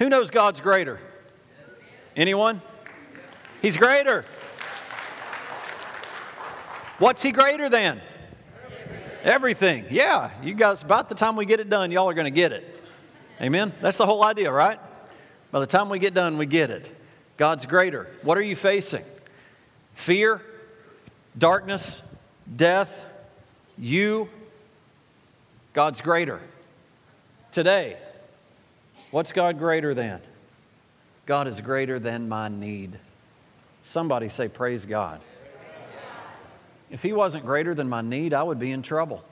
Who knows God's greater? Anyone? He's greater. What's he greater than? Everything. Yeah, you guys, about the time we get it done, y'all are going to get it. Amen? That's the whole idea, right? By the time we get done, we get it. God's greater. What are you facing? Fear, darkness, death, you. God's greater. Today, what's God greater than? God is greater than my need. Somebody say, Praise God. If He wasn't greater than my need, I would be in trouble.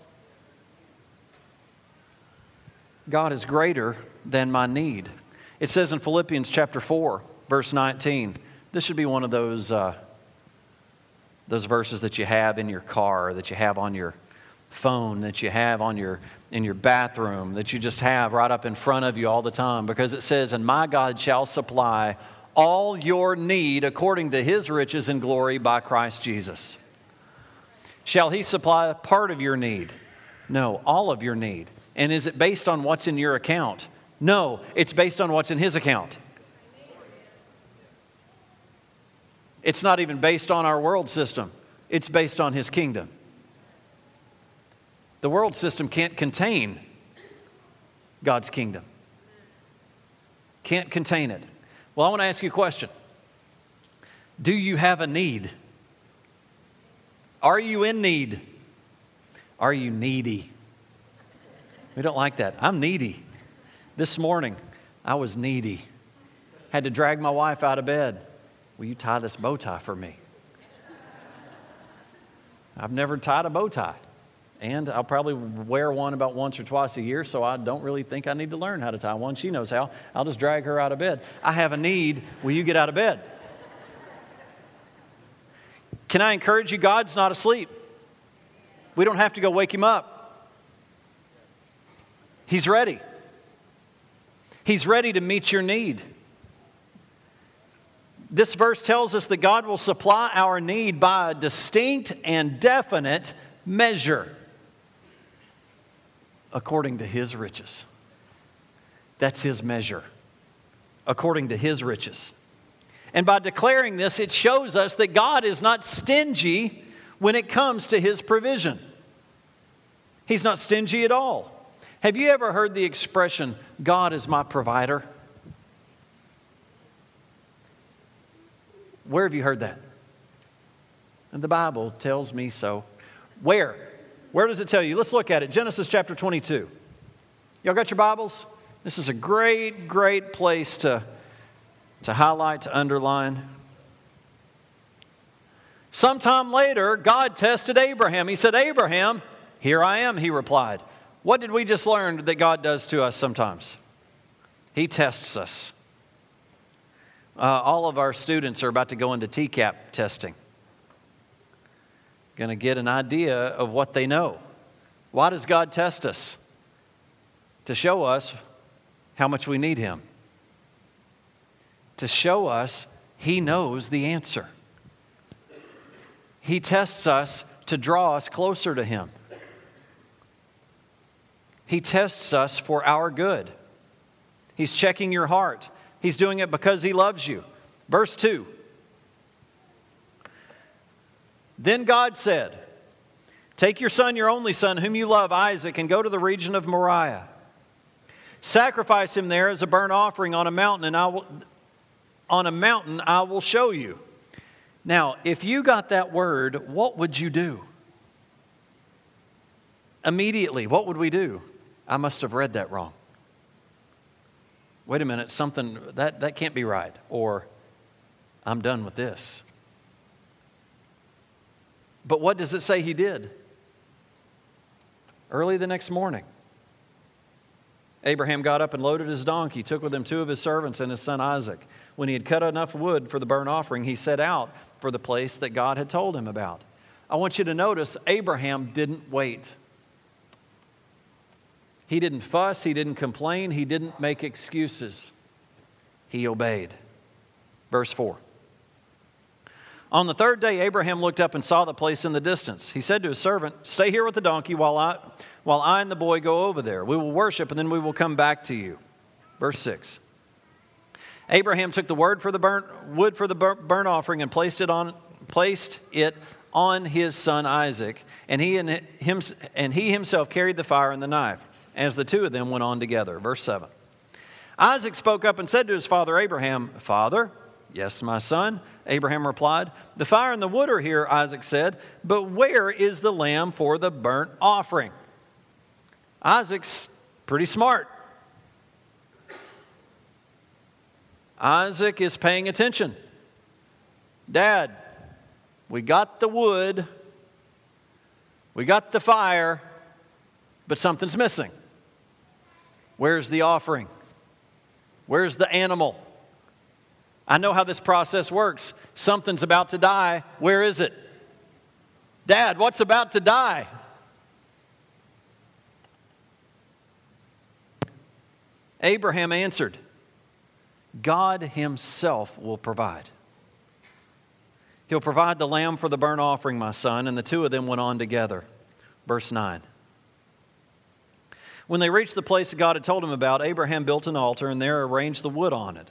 God is greater than my need. It says in Philippians chapter 4, verse 19, this should be one of those, uh, those verses that you have in your car, that you have on your phone, that you have on your, in your bathroom, that you just have right up in front of you all the time, because it says, And my God shall supply all your need according to his riches and glory by Christ Jesus. Shall he supply part of your need? No, all of your need. And is it based on what's in your account? No, it's based on what's in his account. It's not even based on our world system, it's based on his kingdom. The world system can't contain God's kingdom, can't contain it. Well, I want to ask you a question Do you have a need? Are you in need? Are you needy? We don't like that. I'm needy. This morning, I was needy. Had to drag my wife out of bed. Will you tie this bow tie for me? I've never tied a bow tie. And I'll probably wear one about once or twice a year, so I don't really think I need to learn how to tie one. She knows how. I'll just drag her out of bed. I have a need. Will you get out of bed? Can I encourage you? God's not asleep. We don't have to go wake him up. He's ready. He's ready to meet your need. This verse tells us that God will supply our need by a distinct and definite measure according to his riches. That's his measure, according to his riches. And by declaring this, it shows us that God is not stingy when it comes to his provision. He's not stingy at all. Have you ever heard the expression, God is my provider? Where have you heard that? And the Bible tells me so. Where? Where does it tell you? Let's look at it. Genesis chapter 22. Y'all got your Bibles? This is a great, great place to, to highlight, to underline. Sometime later, God tested Abraham. He said, Abraham, here I am, he replied. What did we just learn that God does to us sometimes? He tests us. Uh, all of our students are about to go into TCAP testing going to get an idea of what they know. Why does God test us? To show us how much we need Him, to show us He knows the answer. He tests us to draw us closer to Him. He tests us for our good. He's checking your heart. He's doing it because He loves you. Verse 2 Then God said, Take your son, your only son, whom you love, Isaac, and go to the region of Moriah. Sacrifice him there as a burnt offering on a mountain, and I will, on a mountain I will show you. Now, if you got that word, what would you do? Immediately, what would we do? I must have read that wrong. Wait a minute, something that, that can't be right. Or I'm done with this. But what does it say he did? Early the next morning, Abraham got up and loaded his donkey, took with him two of his servants and his son Isaac. When he had cut enough wood for the burnt offering, he set out for the place that God had told him about. I want you to notice Abraham didn't wait. He didn't fuss, he didn't complain, he didn't make excuses. He obeyed. Verse 4. On the third day, Abraham looked up and saw the place in the distance. He said to his servant, Stay here with the donkey while I, while I and the boy go over there. We will worship and then we will come back to you. Verse 6. Abraham took the word for the burnt, wood for the burnt offering and placed it on, placed it on his son Isaac, and he, and, him, and he himself carried the fire and the knife, as the two of them went on together. Verse 7. Isaac spoke up and said to his father Abraham, Father, yes, my son. Abraham replied, The fire and the wood are here, Isaac said, but where is the lamb for the burnt offering? Isaac's pretty smart. Isaac is paying attention. Dad, we got the wood, we got the fire, but something's missing. Where's the offering? Where's the animal? I know how this process works. Something's about to die. Where is it? Dad, what's about to die? Abraham answered, God Himself will provide. He'll provide the lamb for the burnt offering, my son. And the two of them went on together. Verse 9. When they reached the place that God had told him about, Abraham built an altar and there arranged the wood on it.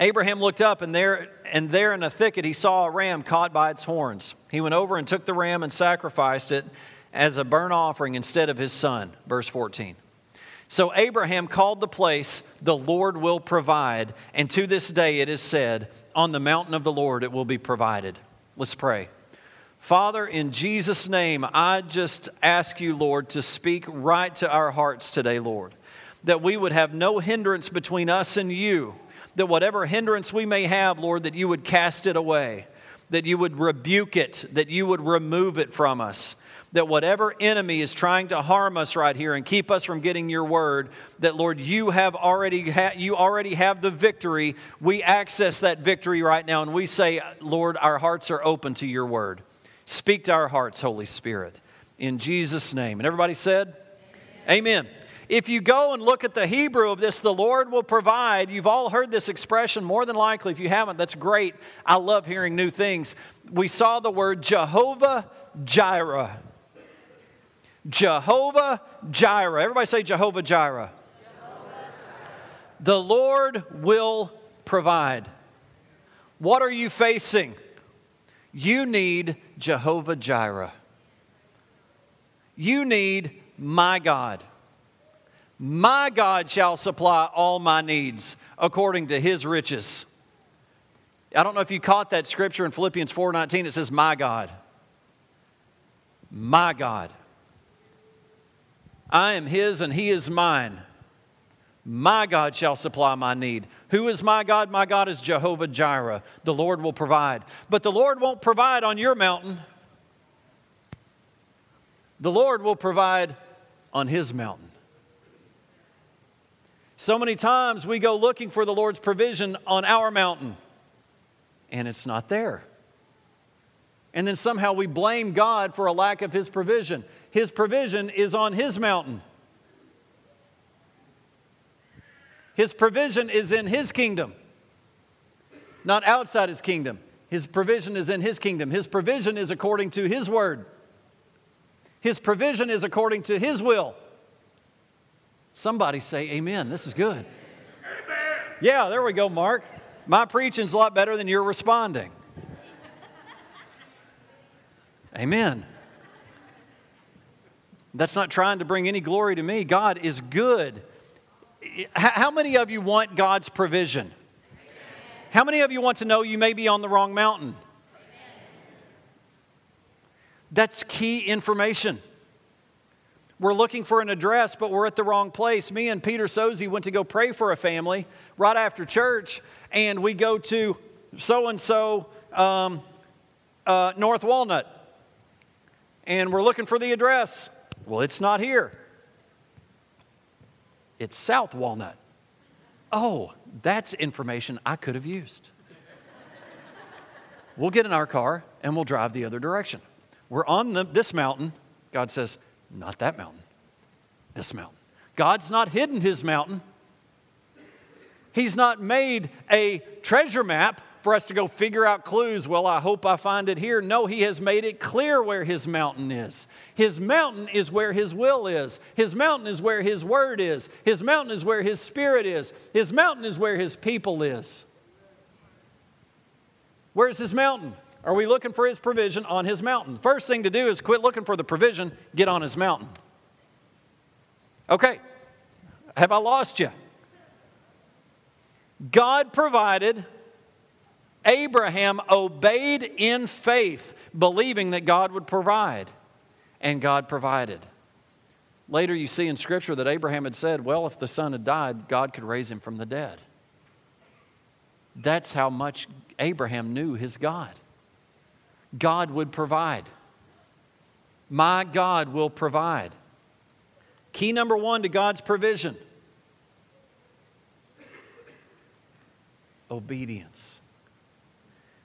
Abraham looked up, and there, and there in a thicket he saw a ram caught by its horns. He went over and took the ram and sacrificed it as a burnt offering instead of his son. Verse 14. So Abraham called the place, The Lord will provide. And to this day it is said, On the mountain of the Lord it will be provided. Let's pray. Father, in Jesus' name, I just ask you, Lord, to speak right to our hearts today, Lord, that we would have no hindrance between us and you, that whatever hindrance we may have, Lord, that you would cast it away, that you would rebuke it, that you would remove it from us that whatever enemy is trying to harm us right here and keep us from getting your word that lord you have already ha- you already have the victory. We access that victory right now and we say lord our hearts are open to your word. Speak to our hearts holy spirit in jesus name. And everybody said amen, amen. If you go and look at the Hebrew of this, the Lord will provide. You've all heard this expression more than likely. If you haven't, that's great. I love hearing new things. We saw the word Jehovah Jireh. Jehovah Jireh. Everybody say Jehovah Jireh. The Lord will provide. What are you facing? You need Jehovah Jireh. You need my God. My God shall supply all my needs according to his riches. I don't know if you caught that scripture in Philippians 4:19 it says my God. My God. I am his and he is mine. My God shall supply my need. Who is my God? My God is Jehovah Jireh. The Lord will provide. But the Lord won't provide on your mountain. The Lord will provide on his mountain. So many times we go looking for the Lord's provision on our mountain, and it's not there. And then somehow we blame God for a lack of his provision. His provision is on His mountain. His provision is in His kingdom, not outside His kingdom. His provision is in His kingdom. His provision is according to His word. His provision is according to His will. Somebody say amen. This is good. Amen. Yeah, there we go, Mark. My preaching's a lot better than your responding. amen. That's not trying to bring any glory to me. God is good. How many of you want God's provision? How many of you want to know you may be on the wrong mountain? That's key information. We're looking for an address, but we're at the wrong place. Me and Peter Sozi went to go pray for a family right after church, and we go to so and so North Walnut, and we're looking for the address. Well, it's not here, it's South Walnut. Oh, that's information I could have used. we'll get in our car and we'll drive the other direction. We're on the, this mountain. God says, Not that mountain, this mountain. God's not hidden his mountain. He's not made a treasure map for us to go figure out clues. Well, I hope I find it here. No, He has made it clear where His mountain is. His mountain is where His will is. His mountain is where His word is. His mountain is where His spirit is. His mountain is where His people is. Where's His mountain? Are we looking for His provision on His mountain? First thing to do is quit looking for the provision, get on His mountain. Okay, have I lost you? God provided Abraham obeyed in faith, believing that God would provide, and God provided. Later, you see in Scripture that Abraham had said, Well, if the son had died, God could raise him from the dead. That's how much Abraham knew his God. God would provide. My God will provide. Key number one to God's provision obedience.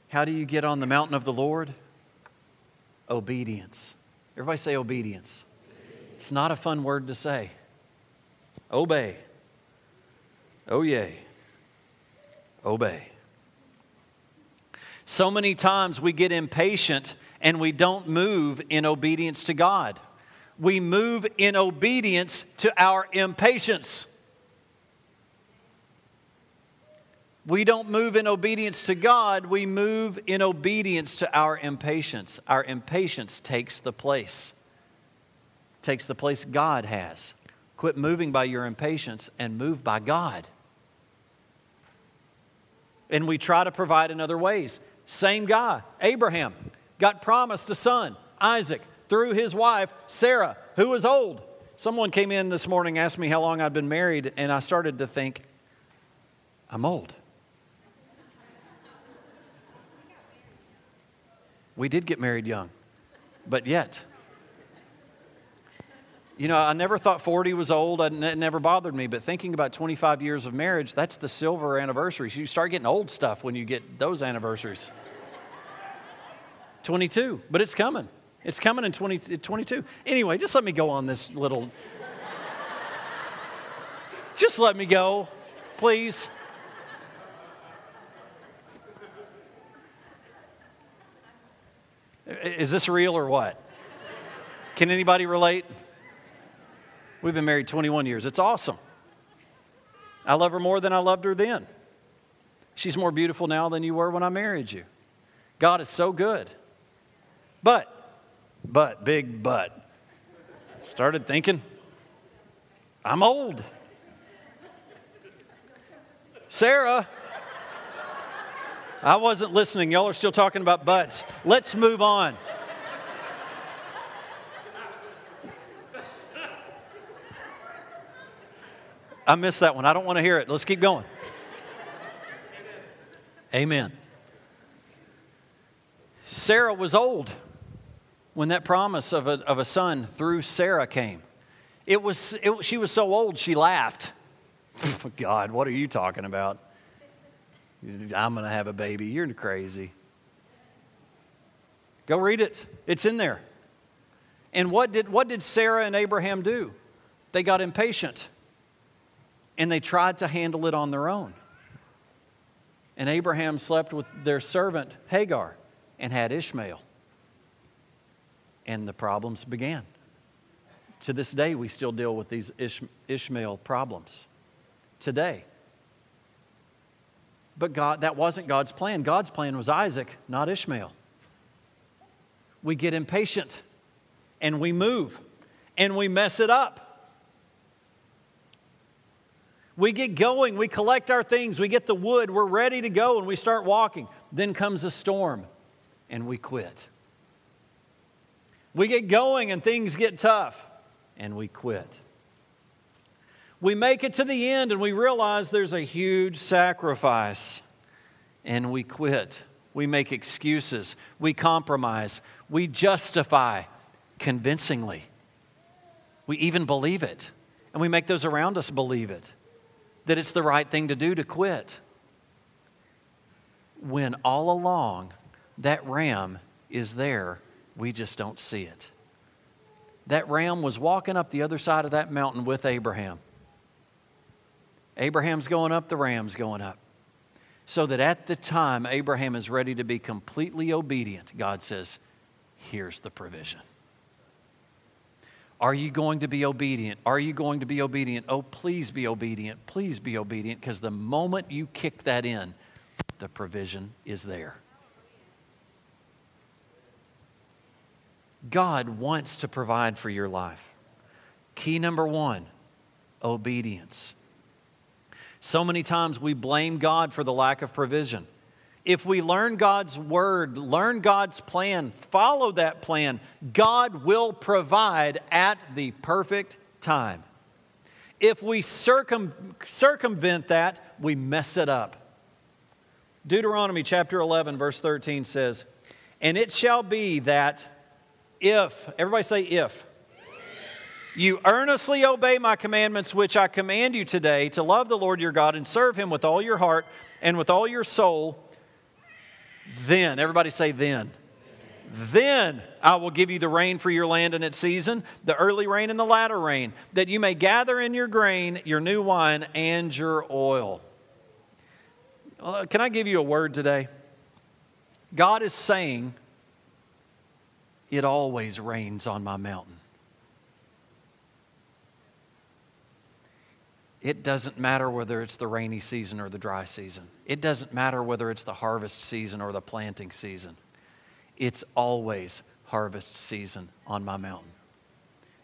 How do you get on the mountain of the Lord? Obedience. Everybody say obedience. It's not a fun word to say. Obey. Oh, yay. Obey. So many times we get impatient and we don't move in obedience to God. We move in obedience to our impatience. We don't move in obedience to God, we move in obedience to our impatience. Our impatience takes the place, takes the place God has. Quit moving by your impatience and move by God. And we try to provide in other ways. Same guy, Abraham, got promised a son, Isaac, through his wife, Sarah, who was old. Someone came in this morning, asked me how long I'd been married, and I started to think, I'm old. We did get married young, but yet. You know, I never thought 40 was old. It never bothered me. But thinking about 25 years of marriage, that's the silver anniversaries. You start getting old stuff when you get those anniversaries. 22, but it's coming. It's coming in 20, 22. Anyway, just let me go on this little. just let me go, please. Is this real or what? Can anybody relate? We've been married 21 years. It's awesome. I love her more than I loved her then. She's more beautiful now than you were when I married you. God is so good. But, but, big but. Started thinking, I'm old. Sarah, I wasn't listening. Y'all are still talking about butts. Let's move on. I missed that one. I don't want to hear it. Let's keep going. Amen. Sarah was old when that promise of a, of a son through Sarah came. It was, it, she was so old, she laughed. Oh, God, what are you talking about? I'm going to have a baby. You're crazy. Go read it, it's in there. And what did, what did Sarah and Abraham do? They got impatient and they tried to handle it on their own. And Abraham slept with their servant Hagar and had Ishmael. And the problems began. To this day, we still deal with these Ishmael problems. Today. But God, that wasn't God's plan. God's plan was Isaac, not Ishmael. We get impatient and we move and we mess it up. We get going, we collect our things, we get the wood, we're ready to go, and we start walking. Then comes a storm and we quit. We get going and things get tough and we quit. We make it to the end and we realize there's a huge sacrifice and we quit. We make excuses. We compromise. We justify convincingly. We even believe it. And we make those around us believe it. That it's the right thing to do to quit. When all along that ram is there, we just don't see it. That ram was walking up the other side of that mountain with Abraham. Abraham's going up, the ram's going up. So that at the time Abraham is ready to be completely obedient, God says, Here's the provision. Are you going to be obedient? Are you going to be obedient? Oh, please be obedient. Please be obedient because the moment you kick that in, the provision is there. God wants to provide for your life. Key number one obedience. So many times we blame God for the lack of provision. If we learn God's word, learn God's plan, follow that plan, God will provide at the perfect time. If we circum, circumvent that, we mess it up. Deuteronomy chapter 11, verse 13 says, And it shall be that if, everybody say if, you earnestly obey my commandments, which I command you today, to love the Lord your God and serve him with all your heart and with all your soul then, everybody say then. Then I will give you the rain for your land in its season, the early rain and the latter rain, that you may gather in your grain, your new wine, and your oil. Uh, can I give you a word today? God is saying, It always rains on my mountain. It doesn't matter whether it's the rainy season or the dry season. It doesn't matter whether it's the harvest season or the planting season. It's always harvest season on my mountain.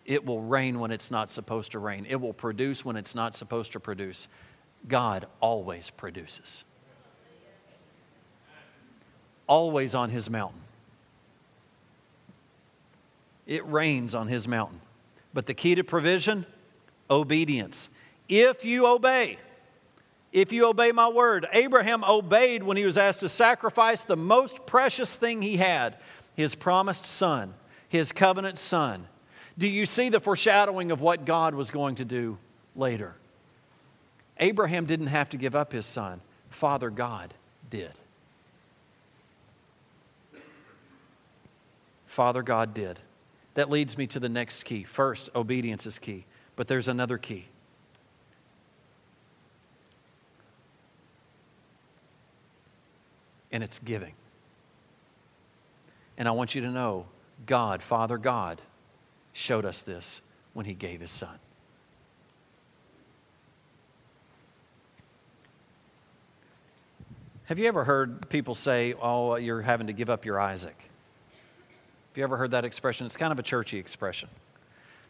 It will rain when it's not supposed to rain. It will produce when it's not supposed to produce. God always produces. Always on his mountain. It rains on his mountain. But the key to provision obedience if you obey. If you obey my word. Abraham obeyed when he was asked to sacrifice the most precious thing he had his promised son, his covenant son. Do you see the foreshadowing of what God was going to do later? Abraham didn't have to give up his son, Father God did. Father God did. That leads me to the next key. First, obedience is key, but there's another key. And it's giving. And I want you to know God, Father God, showed us this when He gave His Son. Have you ever heard people say, Oh, you're having to give up your Isaac? Have you ever heard that expression? It's kind of a churchy expression.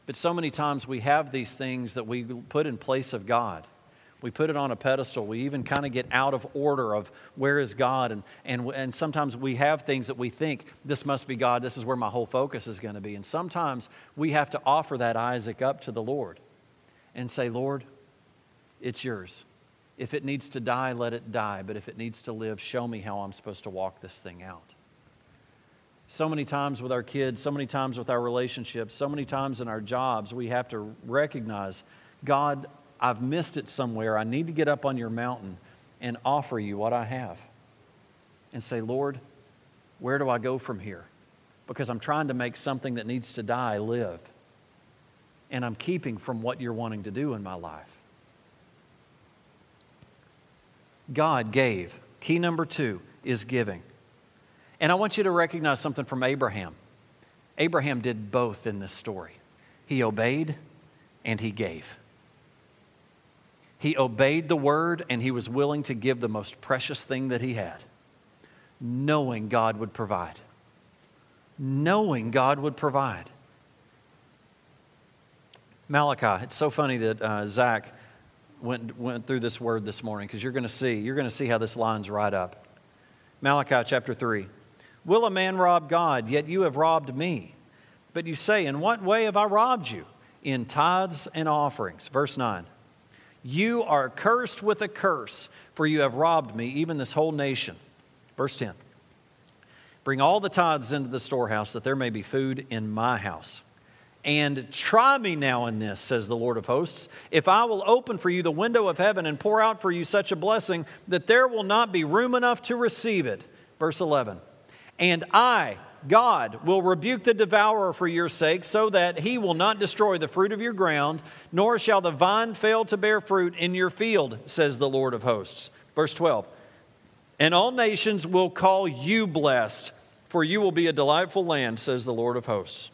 But so many times we have these things that we put in place of God. We put it on a pedestal. We even kind of get out of order of where is God. And, and, and sometimes we have things that we think, this must be God, this is where my whole focus is going to be. And sometimes we have to offer that Isaac up to the Lord and say, Lord, it's yours. If it needs to die, let it die. But if it needs to live, show me how I'm supposed to walk this thing out. So many times with our kids, so many times with our relationships, so many times in our jobs, we have to recognize God, I've missed it somewhere. I need to get up on your mountain and offer you what I have. And say, Lord, where do I go from here? Because I'm trying to make something that needs to die live. And I'm keeping from what you're wanting to do in my life. God gave. Key number two is giving. And I want you to recognize something from Abraham. Abraham did both in this story. He obeyed and he gave. He obeyed the word and he was willing to give the most precious thing that he had, knowing God would provide. Knowing God would provide. Malachi, it's so funny that uh, Zach went, went through this word this morning because you're going to see, you're going to see how this lines right up. Malachi chapter 3. Will a man rob God? Yet you have robbed me. But you say, In what way have I robbed you? In tithes and offerings. Verse 9. You are cursed with a curse, for you have robbed me, even this whole nation. Verse 10 Bring all the tithes into the storehouse, that there may be food in my house. And try me now in this, says the Lord of hosts, if I will open for you the window of heaven and pour out for you such a blessing that there will not be room enough to receive it. Verse 11. And I, God, will rebuke the devourer for your sake, so that he will not destroy the fruit of your ground, nor shall the vine fail to bear fruit in your field, says the Lord of hosts. Verse 12. And all nations will call you blessed, for you will be a delightful land, says the Lord of hosts.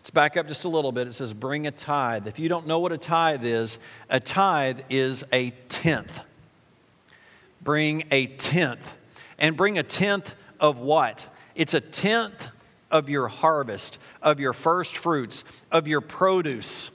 Let's back up just a little bit. It says, bring a tithe. If you don't know what a tithe is, a tithe is a tenth. Bring a tenth. And bring a tenth of what? It's a tenth of your harvest, of your first fruits, of your produce.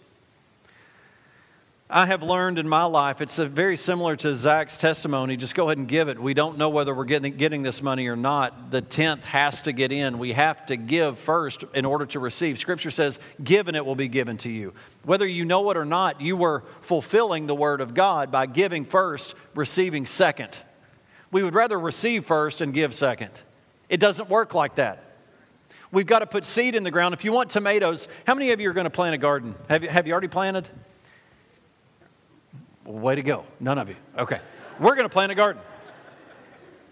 I have learned in my life, it's very similar to Zach's testimony. Just go ahead and give it. We don't know whether we're getting, getting this money or not. The tenth has to get in. We have to give first in order to receive. Scripture says, Give and it will be given to you. Whether you know it or not, you were fulfilling the word of God by giving first, receiving second. We would rather receive first and give second. It doesn't work like that. We've got to put seed in the ground. If you want tomatoes, how many of you are going to plant a garden? Have you, have you already planted? Way to go. None of you. Okay. We're going to plant a garden.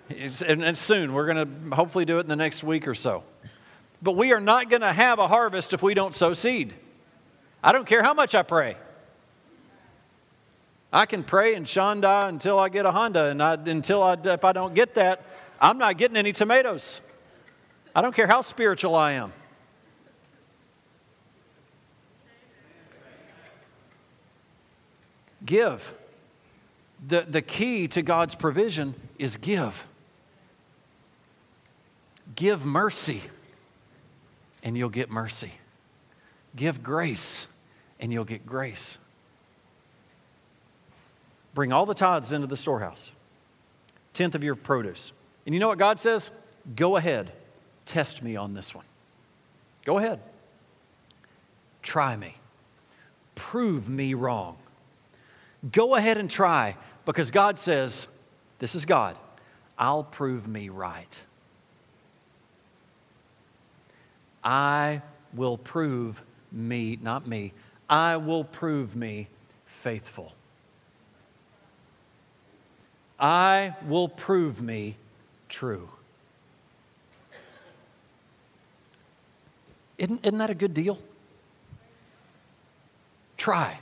And, and soon. We're going to hopefully do it in the next week or so. But we are not going to have a harvest if we don't sow seed. I don't care how much I pray. I can pray and Shonda until I get a Honda, and I, until I, if I don't get that, I'm not getting any tomatoes. I don't care how spiritual I am. Give. The, the key to God's provision is give. Give mercy, and you'll get mercy. Give grace, and you'll get grace. Bring all the tithes into the storehouse, tenth of your produce. And you know what God says? Go ahead, test me on this one. Go ahead. Try me. Prove me wrong. Go ahead and try because God says, This is God. I'll prove me right. I will prove me, not me, I will prove me faithful. I will prove me true. Isn't, isn't that a good deal? Try.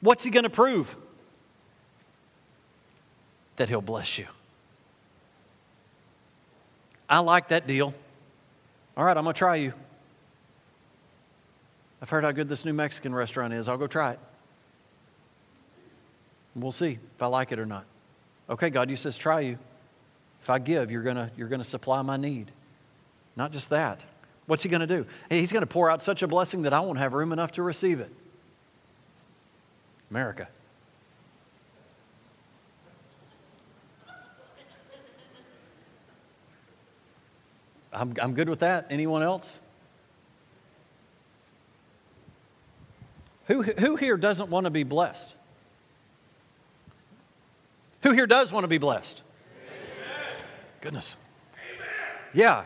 What's he going to prove? That he'll bless you. I like that deal. All right, I'm going to try you. I've heard how good this new Mexican restaurant is. I'll go try it. We'll see if I like it or not. Okay, God, you says try you. If I give, you're going you're going to supply my need. Not just that. What's he going to do? He's going to pour out such a blessing that I won't have room enough to receive it. America. I'm, I'm good with that. Anyone else? Who, who here doesn't want to be blessed? Who here does want to be blessed? Goodness. Amen. Yeah.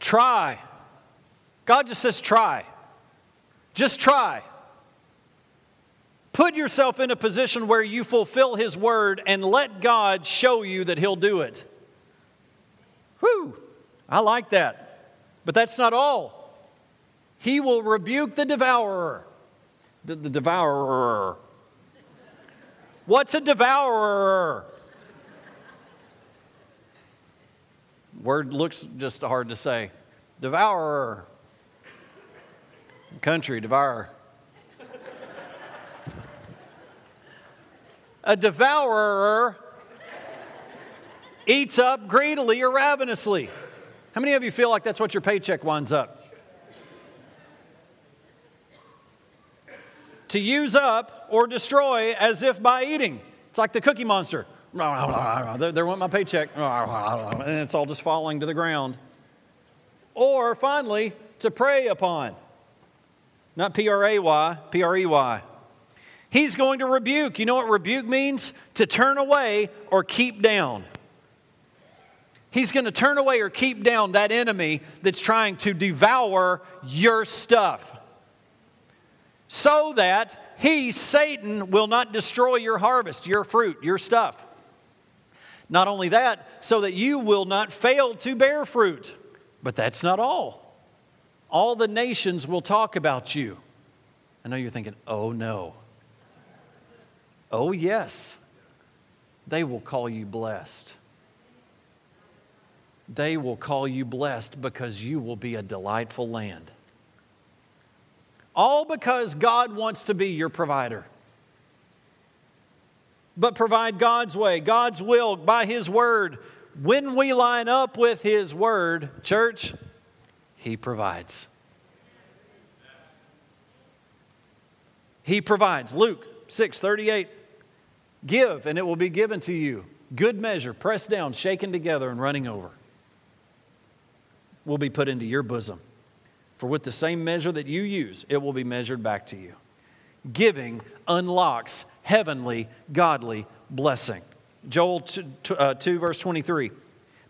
Try. God just says try. Just try. Put yourself in a position where you fulfill His word and let God show you that He'll do it. Whew, I like that. But that's not all. He will rebuke the devourer. The, the devourer. What's a devourer? Word looks just hard to say. Devourer country devour. A devourer eats up greedily or ravenously. How many of you feel like that's what your paycheck winds up? To use up or destroy as if by eating. It's like the cookie monster. There went my paycheck. And it's all just falling to the ground. Or finally, to prey upon. Not P R A Y, P R E Y. He's going to rebuke. You know what rebuke means? To turn away or keep down. He's going to turn away or keep down that enemy that's trying to devour your stuff. So that he, Satan, will not destroy your harvest, your fruit, your stuff. Not only that, so that you will not fail to bear fruit. But that's not all. All the nations will talk about you. I know you're thinking, oh no. Oh yes. They will call you blessed. They will call you blessed because you will be a delightful land. All because God wants to be your provider. But provide God's way, God's will, by His word. When we line up with His word, church, He provides. He provides. Luke 6 38. Give, and it will be given to you. Good measure, pressed down, shaken together, and running over, will be put into your bosom. For with the same measure that you use, it will be measured back to you. Giving unlocks heavenly, godly blessing. Joel 2, uh, 2, verse 23.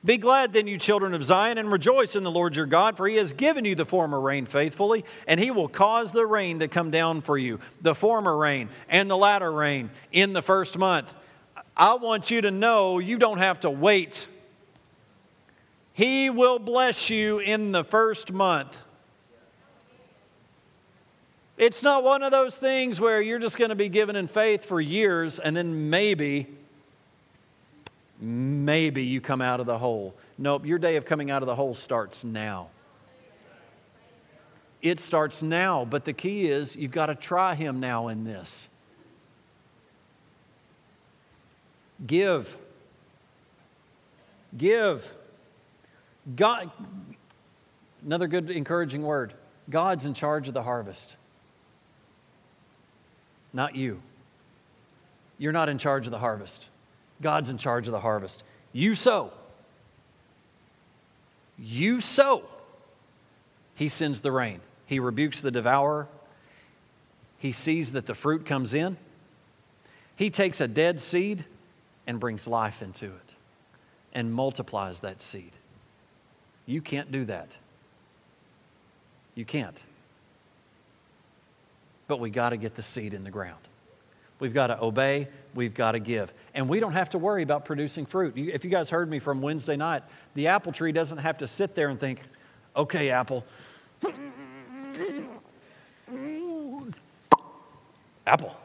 Be glad then, you children of Zion, and rejoice in the Lord your God, for he has given you the former rain faithfully, and he will cause the rain to come down for you, the former rain and the latter rain in the first month. I want you to know you don't have to wait. He will bless you in the first month. It's not one of those things where you're just going to be given in faith for years and then maybe maybe you come out of the hole. Nope, your day of coming out of the hole starts now. It starts now, but the key is you've got to try Him now in this. Give. Give. God, another good encouraging word God's in charge of the harvest, not you. You're not in charge of the harvest. God's in charge of the harvest. You sow. You sow. He sends the rain. He rebukes the devourer. He sees that the fruit comes in. He takes a dead seed and brings life into it and multiplies that seed. You can't do that. You can't. But we got to get the seed in the ground. We've got to obey. We've got to give. And we don't have to worry about producing fruit. If you guys heard me from Wednesday night, the apple tree doesn't have to sit there and think, okay, apple. Apple.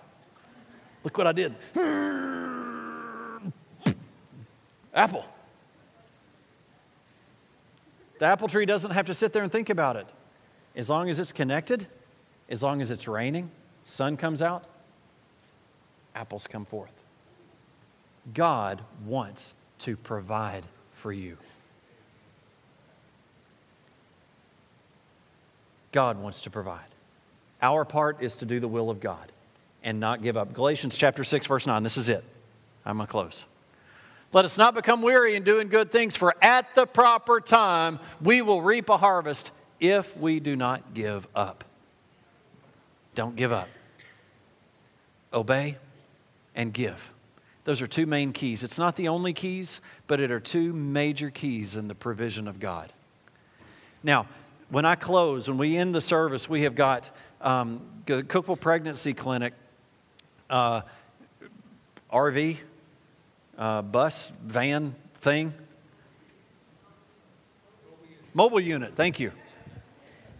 Look what I did. Apple. The apple tree doesn't have to sit there and think about it. As long as it's connected, as long as it's raining, sun comes out, apples come forth. God wants to provide for you. God wants to provide. Our part is to do the will of God and not give up. Galatians chapter 6 verse 9. This is it. I'm going to close. Let us not become weary in doing good things, for at the proper time we will reap a harvest if we do not give up. Don't give up. Obey and give. Those are two main keys. It's not the only keys, but it are two major keys in the provision of God. Now, when I close, when we end the service, we have got um, the Cookeville Pregnancy Clinic uh, RV, uh, bus, van thing. Mobile unit, thank you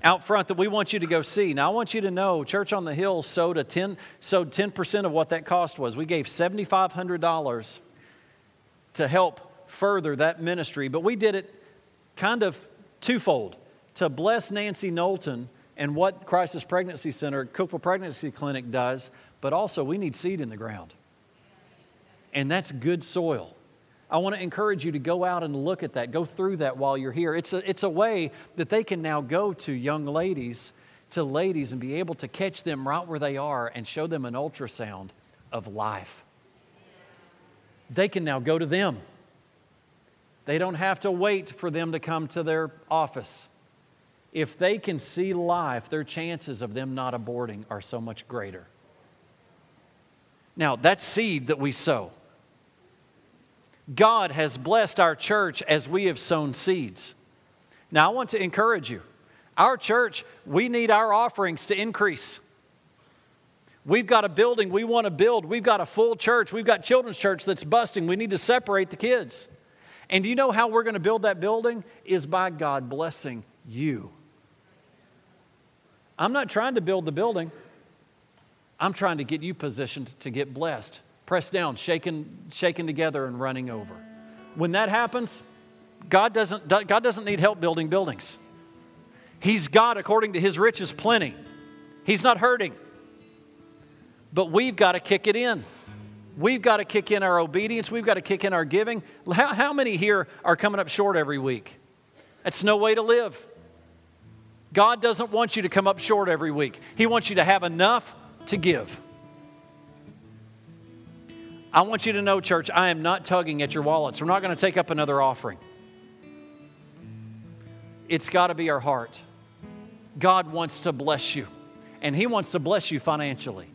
out front that we want you to go see. Now, I want you to know Church on the Hill sowed, a 10, sowed 10% of what that cost was. We gave $7,500 to help further that ministry, but we did it kind of twofold to bless Nancy Knowlton and what Crisis Pregnancy Center, Cookeville Pregnancy Clinic does, but also we need seed in the ground. And that's good soil. I want to encourage you to go out and look at that. Go through that while you're here. It's a, it's a way that they can now go to young ladies, to ladies, and be able to catch them right where they are and show them an ultrasound of life. They can now go to them. They don't have to wait for them to come to their office. If they can see life, their chances of them not aborting are so much greater. Now, that seed that we sow, God has blessed our church as we have sown seeds. Now, I want to encourage you. Our church, we need our offerings to increase. We've got a building we want to build. We've got a full church. We've got children's church that's busting. We need to separate the kids. And do you know how we're going to build that building? Is by God blessing you. I'm not trying to build the building. I'm trying to get you positioned to get blessed, pressed down, shaken, shaken together, and running over. When that happens, God doesn't, God doesn't need help building buildings. He's God according to his riches plenty. He's not hurting. But we've got to kick it in. We've got to kick in our obedience. We've got to kick in our giving. How, how many here are coming up short every week? That's no way to live. God doesn't want you to come up short every week, He wants you to have enough to give. I want you to know, church, I am not tugging at your wallets. We're not going to take up another offering. It's got to be our heart. God wants to bless you, and He wants to bless you financially.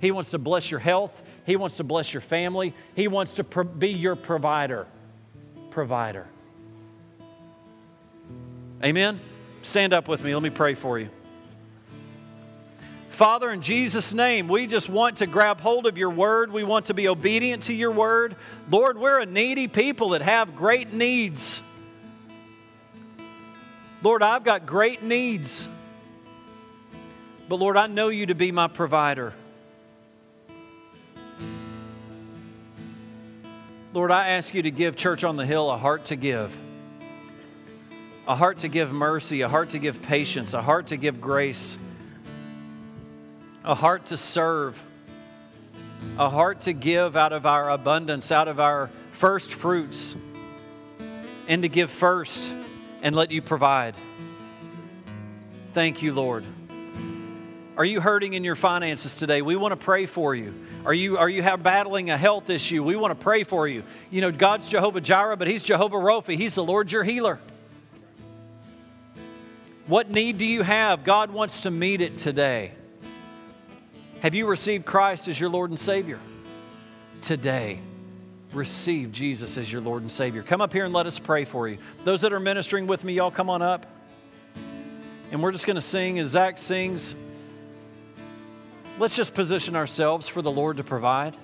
He wants to bless your health. He wants to bless your family. He wants to pro- be your provider. Provider. Amen? Stand up with me. Let me pray for you. Father, in Jesus' name, we just want to grab hold of your word. We want to be obedient to your word. Lord, we're a needy people that have great needs. Lord, I've got great needs. But Lord, I know you to be my provider. Lord, I ask you to give Church on the Hill a heart to give, a heart to give mercy, a heart to give patience, a heart to give grace a heart to serve, a heart to give out of our abundance, out of our first fruits, and to give first and let you provide. Thank you, Lord. Are you hurting in your finances today? We want to pray for you. Are you, are you battling a health issue? We want to pray for you. You know, God's Jehovah Jireh, but He's Jehovah Rophi. He's the Lord your healer. What need do you have? God wants to meet it today. Have you received Christ as your Lord and Savior? Today, receive Jesus as your Lord and Savior. Come up here and let us pray for you. Those that are ministering with me, y'all come on up. And we're just going to sing as Zach sings. Let's just position ourselves for the Lord to provide.